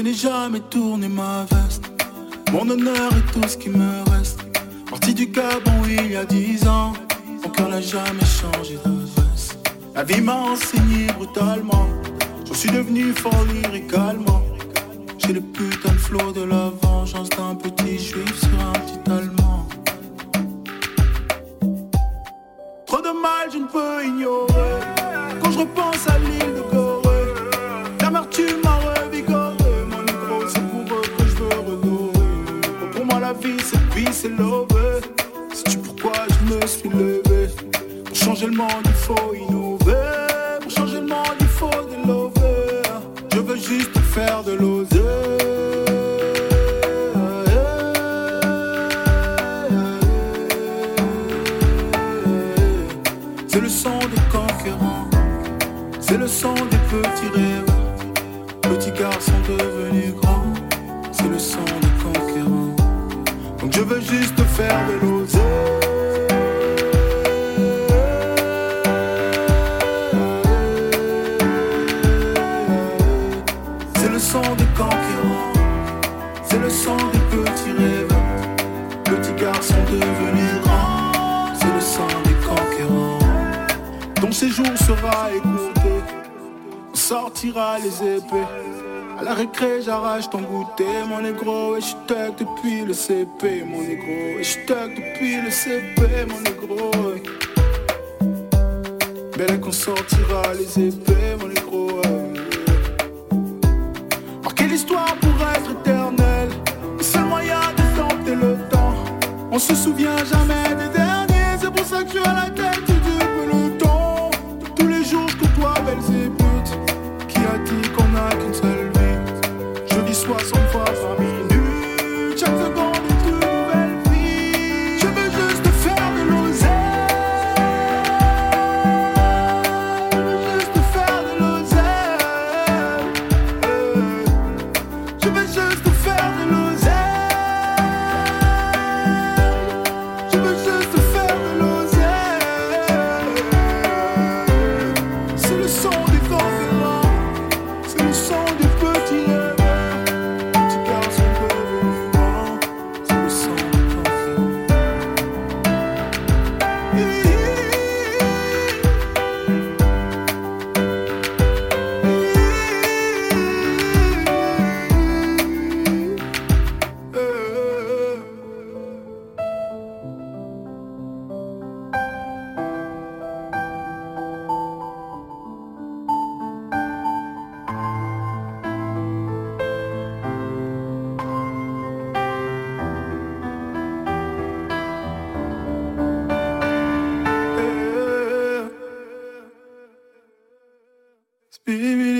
jamais tourné ma veste. Mon honneur est tout ce qui me reste. Parti du Gabon il y a dix ans. Mon cœur n'a jamais changé d'adresse. La vie m'a enseigné brutalement. J'en suis devenu fort lyricalement. J'ai le putain de flot de la vengeance d'un petit juif sur un petit allemand. Trop de mal, je ne peux ignorer. Quand je repense à l'île de Corée, c'est lever. Sais-tu pourquoi je me suis levé? Pour changer le monde, il faut innover. Pour changer le monde, il faut délover. Je veux juste faire de l'oser. C'est le son des conquérants, c'est le son des petits rêves. Petits garçons devenus grands, c'est le son des je veux juste faire de l'oser. C'est le son des conquérants, c'est le son des petits rêves. Petits garçons devenus grands, c'est le son des conquérants. Ton séjour sera écourté, on sortira les épées. À la récré, j'arrache ton goûter, mon négro, et je tuck depuis le CP, mon négro, et je tuck depuis le CP, mon négro. Belle qu'on sortira les épées, mon négro. Marquer l'histoire pour être éternel, le seul moyen de tenter le temps. On se souvient jamais 60 fois par minute, chaque seconde est une nouvelle vie. Je veux juste faire de l'oseille. Je veux juste faire de l'oseille. Je veux juste faire de l'oseille. Je veux juste faire Spirit.